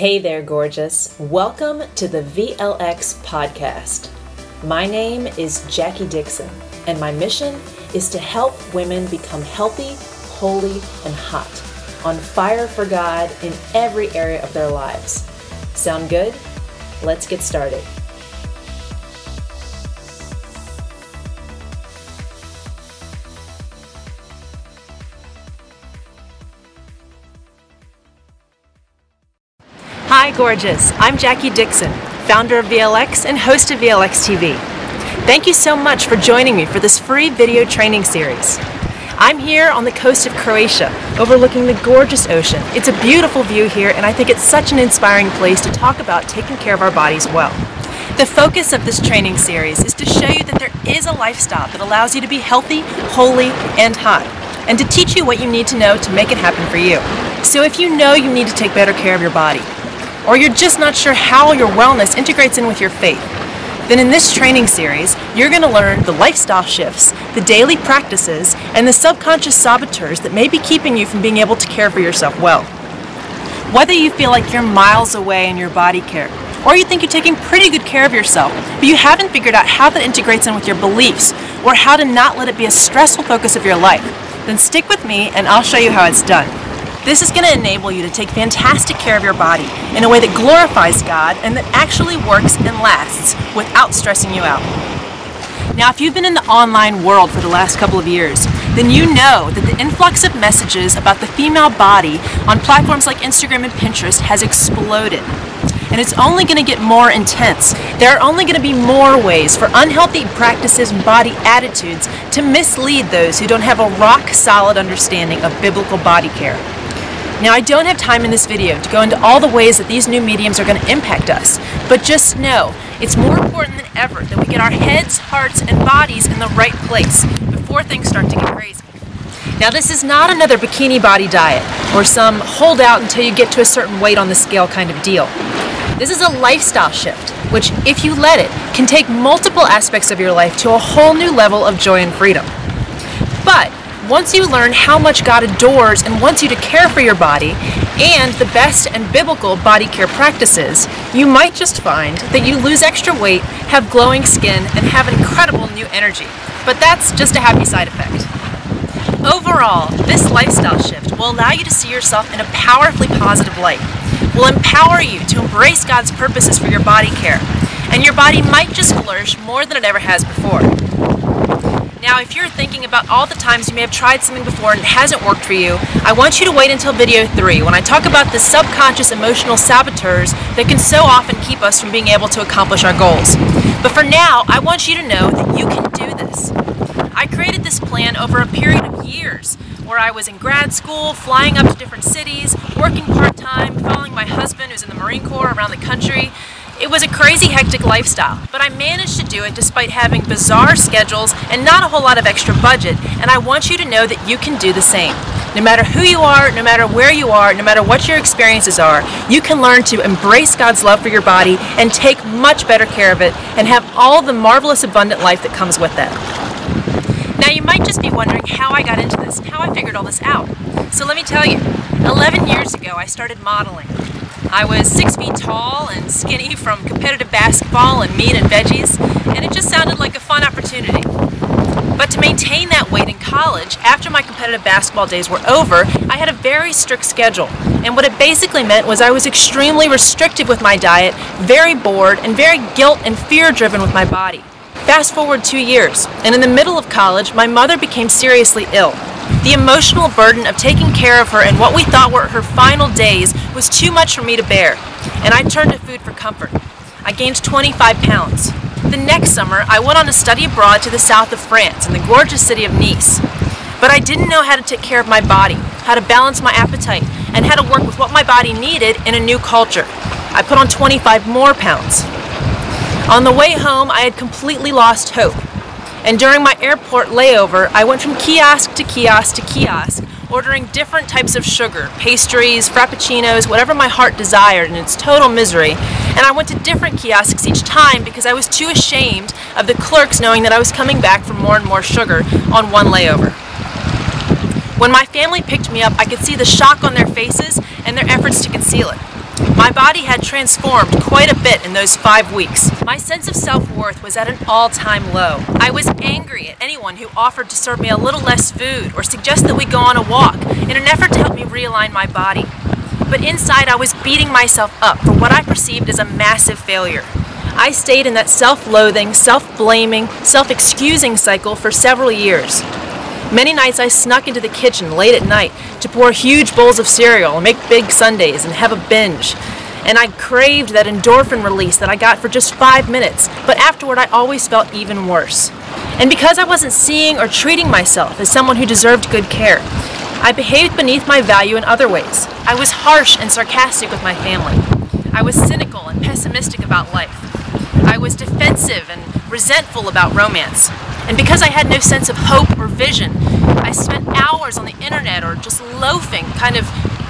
Hey there, gorgeous. Welcome to the VLX podcast. My name is Jackie Dixon, and my mission is to help women become healthy, holy, and hot, on fire for God in every area of their lives. Sound good? Let's get started. Hi, gorgeous. I'm Jackie Dixon, founder of VLX and host of VLX TV. Thank you so much for joining me for this free video training series. I'm here on the coast of Croatia, overlooking the gorgeous ocean. It's a beautiful view here, and I think it's such an inspiring place to talk about taking care of our bodies well. The focus of this training series is to show you that there is a lifestyle that allows you to be healthy, holy, and hot, and to teach you what you need to know to make it happen for you. So if you know you need to take better care of your body, or you're just not sure how your wellness integrates in with your faith, then in this training series, you're going to learn the lifestyle shifts, the daily practices, and the subconscious saboteurs that may be keeping you from being able to care for yourself well. Whether you feel like you're miles away in your body care, or you think you're taking pretty good care of yourself, but you haven't figured out how that integrates in with your beliefs, or how to not let it be a stressful focus of your life, then stick with me and I'll show you how it's done. This is going to enable you to take fantastic care of your body in a way that glorifies God and that actually works and lasts without stressing you out. Now, if you've been in the online world for the last couple of years, then you know that the influx of messages about the female body on platforms like Instagram and Pinterest has exploded. And it's only going to get more intense. There are only going to be more ways for unhealthy practices and body attitudes to mislead those who don't have a rock solid understanding of biblical body care. Now, I don't have time in this video to go into all the ways that these new mediums are going to impact us, but just know it's more important than ever that we get our heads, hearts, and bodies in the right place before things start to get crazy. Now, this is not another bikini body diet or some hold out until you get to a certain weight on the scale kind of deal. This is a lifestyle shift, which, if you let it, can take multiple aspects of your life to a whole new level of joy and freedom. But once you learn how much God adores and wants you to care for your body and the best and biblical body care practices, you might just find that you lose extra weight, have glowing skin, and have incredible new energy. But that's just a happy side effect. Overall, this lifestyle shift will allow you to see yourself in a powerfully positive light, will empower you to embrace God's purposes for your body care, and your body might just flourish more than it ever has before. Now, if you're thinking about all the times you may have tried something before and it hasn't worked for you, I want you to wait until video 3 when I talk about the subconscious emotional saboteurs that can so often keep us from being able to accomplish our goals. But for now, I want you to know that you can do this. I created this plan over a period of years where I was in grad school, flying up to different cities, working part time, following my husband who's in the Marine Corps around the country. It was a crazy hectic lifestyle, but I managed to do it despite having bizarre schedules and not a whole lot of extra budget, and I want you to know that you can do the same. No matter who you are, no matter where you are, no matter what your experiences are, you can learn to embrace God's love for your body and take much better care of it and have all the marvelous abundant life that comes with that. Now you might just be wondering how I got into this how I figured all this out. So let me tell you, 11 years ago I started modeling. I was six feet tall and skinny from competitive basketball and meat and veggies, and it just sounded like a fun opportunity. But to maintain that weight in college, after my competitive basketball days were over, I had a very strict schedule. And what it basically meant was I was extremely restrictive with my diet, very bored, and very guilt and fear driven with my body. Fast forward two years, and in the middle of college, my mother became seriously ill. The emotional burden of taking care of her in what we thought were her final days was too much for me to bear, and I turned to food for comfort. I gained 25 pounds. The next summer, I went on a study abroad to the south of France in the gorgeous city of Nice. But I didn't know how to take care of my body, how to balance my appetite, and how to work with what my body needed in a new culture. I put on 25 more pounds. On the way home, I had completely lost hope. And during my airport layover, I went from kiosk to kiosk to kiosk, ordering different types of sugar, pastries, frappuccinos, whatever my heart desired in its total misery. And I went to different kiosks each time because I was too ashamed of the clerks knowing that I was coming back for more and more sugar on one layover. When my family picked me up, I could see the shock on their faces and their efforts to conceal it. My body had transformed quite a bit in those five weeks. My sense of self-worth was at an all-time low. I was angry at anyone who offered to serve me a little less food or suggest that we go on a walk in an effort to help me realign my body. But inside I was beating myself up for what I perceived as a massive failure. I stayed in that self-loathing, self-blaming, self-excusing cycle for several years. Many nights I snuck into the kitchen late at night to pour huge bowls of cereal and make big sundaes and have a binge. And I craved that endorphin release that I got for just five minutes, but afterward I always felt even worse. And because I wasn't seeing or treating myself as someone who deserved good care, I behaved beneath my value in other ways. I was harsh and sarcastic with my family. I was cynical and pessimistic about life. I was defensive and resentful about romance. And because I had no sense of hope or vision, I spent hours on the internet or just loafing, kind of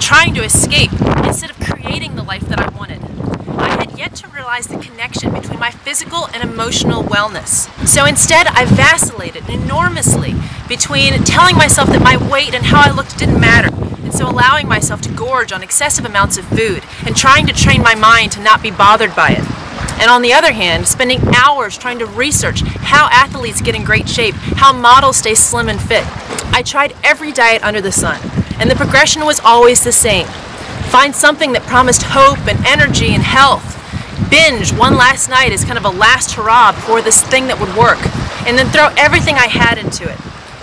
trying to escape, instead of creating the life that I wanted. I had yet to realize the connection between my physical and emotional wellness. So instead, I vacillated enormously between telling myself that my weight and how I looked didn't matter, and so allowing myself to gorge on excessive amounts of food, and trying to train my mind to not be bothered by it. And on the other hand, spending hours trying to research how athletes get in great shape, how models stay slim and fit. I tried every diet under the sun, and the progression was always the same. Find something that promised hope and energy and health. Binge one last night as kind of a last hurrah before this thing that would work, and then throw everything I had into it.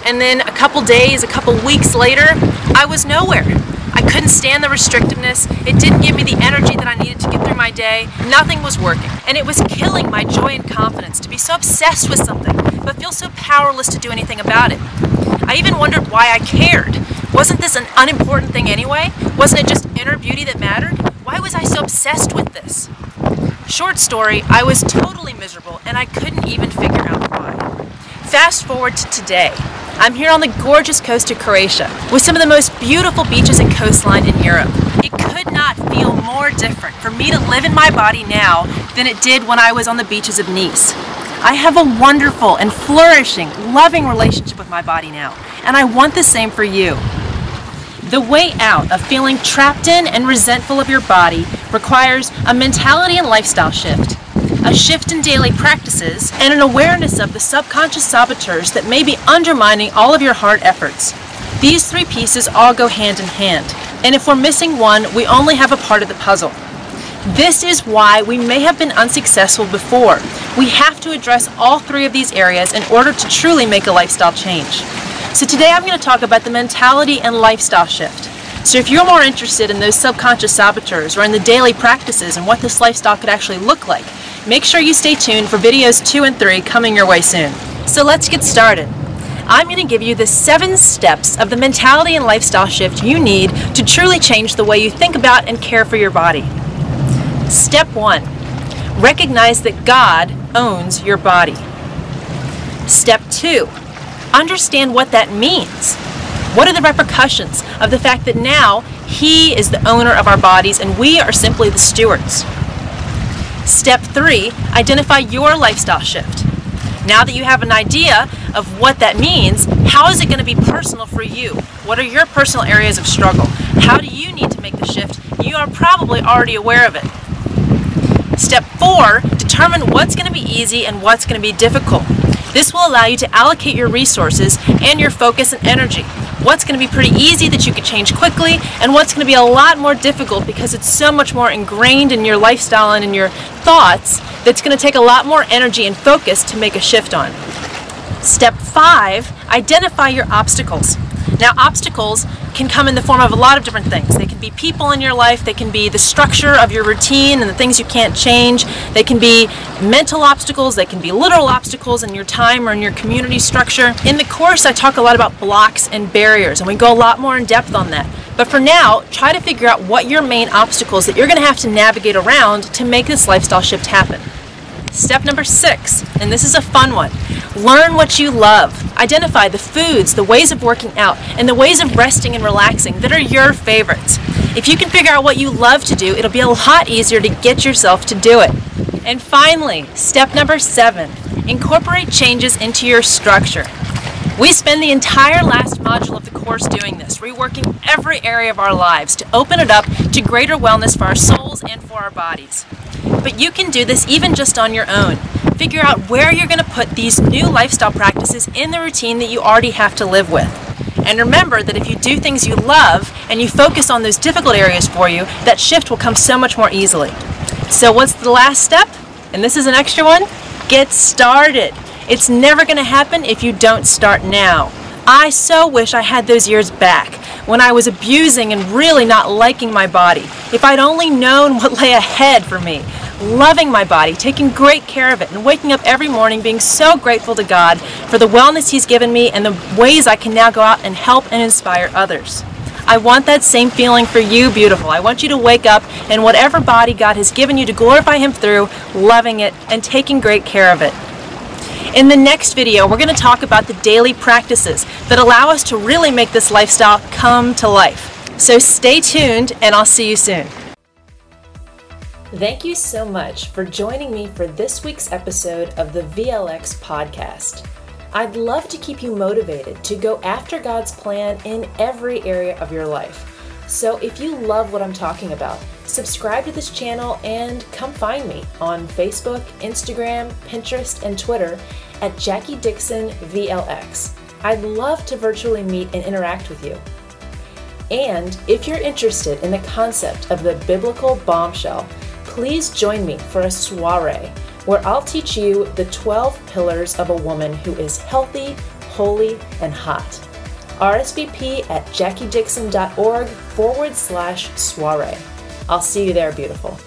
And then a couple days, a couple weeks later, I was nowhere. I couldn't stand the restrictiveness. It didn't give me the energy that I needed to get through my day. Nothing was working. And it was killing my joy and confidence to be so obsessed with something, but feel so powerless to do anything about it. I even wondered why I cared. Wasn't this an unimportant thing anyway? Wasn't it just inner beauty that mattered? Why was I so obsessed with this? Short story, I was totally miserable and I couldn't even figure out why. Fast forward to today. I'm here on the gorgeous coast of Croatia with some of the most beautiful beaches and coastline in Europe. It could not feel more different for me to live in my body now than it did when I was on the beaches of Nice. I have a wonderful and flourishing, loving relationship with my body now, and I want the same for you. The way out of feeling trapped in and resentful of your body requires a mentality and lifestyle shift a shift in daily practices, and an awareness of the subconscious saboteurs that may be undermining all of your hard efforts. These three pieces all go hand in hand, and if we're missing one, we only have a part of the puzzle. This is why we may have been unsuccessful before. We have to address all three of these areas in order to truly make a lifestyle change. So today I'm going to talk about the mentality and lifestyle shift. So if you're more interested in those subconscious saboteurs or in the daily practices and what this lifestyle could actually look like, Make sure you stay tuned for videos 2 and 3 coming your way soon. So let's get started. I'm going to give you the seven steps of the mentality and lifestyle shift you need to truly change the way you think about and care for your body. Step one, recognize that God owns your body. Step two, understand what that means. What are the repercussions of the fact that now He is the owner of our bodies and we are simply the stewards? Step three, identify your lifestyle shift. Now that you have an idea of what that means, how is it going to be personal for you? What are your personal areas of struggle? How do you need to make the shift? You are probably already aware of it. Step four, determine what's going to be easy and what's going to be difficult. This will allow you to allocate your resources and your focus and energy what's going to be pretty easy that you could change quickly, and what's going to be a lot more difficult because it's so much more ingrained in your lifestyle and in your thoughts that's going to take a lot more energy and focus to make a shift on. Step five, identify your obstacles. Now, obstacles can come in the form of a lot of different things. They can be people in your life, they can be the structure of your routine and the things you can't change, they can be mental obstacles, they can be literal obstacles in your time or in your community structure. In the course, I talk a lot about blocks and barriers, and we go a lot more in depth on that. But for now, try to figure out what your main obstacles that you're going to have to navigate around to make this lifestyle shift happen. Step number six, and this is a fun one. Learn what you love. Identify the foods, the ways of working out, and the ways of resting and relaxing that are your favorites. If you can figure out what you love to do, it'll be a lot easier to get yourself to do it. And finally, step number seven, incorporate changes into your structure. We spend the entire last module of the course doing this, reworking every area of our lives to open it up to greater wellness for our souls and for our bodies. But you can do this even just on your own. Figure out where you're going to put these new lifestyle practices in the routine that you already have to live with. And remember that if you do things you love and you focus on those difficult areas for you, that shift will come so much more easily. So what's the last step? And this is an extra one. Get started. It's never going to happen if you don't start now. I so wish I had those years back when I was abusing and really not liking my body. If I'd only known what lay ahead for me, loving my body, taking great care of it, and waking up every morning being so grateful to God for the wellness He's given me and the ways I can now go out and help and inspire others. I want that same feeling for you, beautiful. I want you to wake up in whatever body God has given you to glorify Him through, loving it and taking great care of it. In the next video, we're going to talk about the daily practices that allow us to really make this lifestyle come to life. So stay tuned, and I'll see you soon. Thank you so much for joining me for this week's episode of the VLX podcast. I'd love to keep you motivated to go after God's plan in every area of your life. So if you love what I'm talking about, subscribe to this channel and come find me on Facebook, Instagram, Pinterest, and Twitter at Jackie Dixon VLX. I'd love to virtually meet and interact with you. And if you're interested in the concept of the biblical bombshell, please join me for a soiree where I'll teach you the 12 pillars of a woman who is healthy, holy, and hot. RSVP at jackiedixon.org forward slash soiree. I'll see you there, beautiful.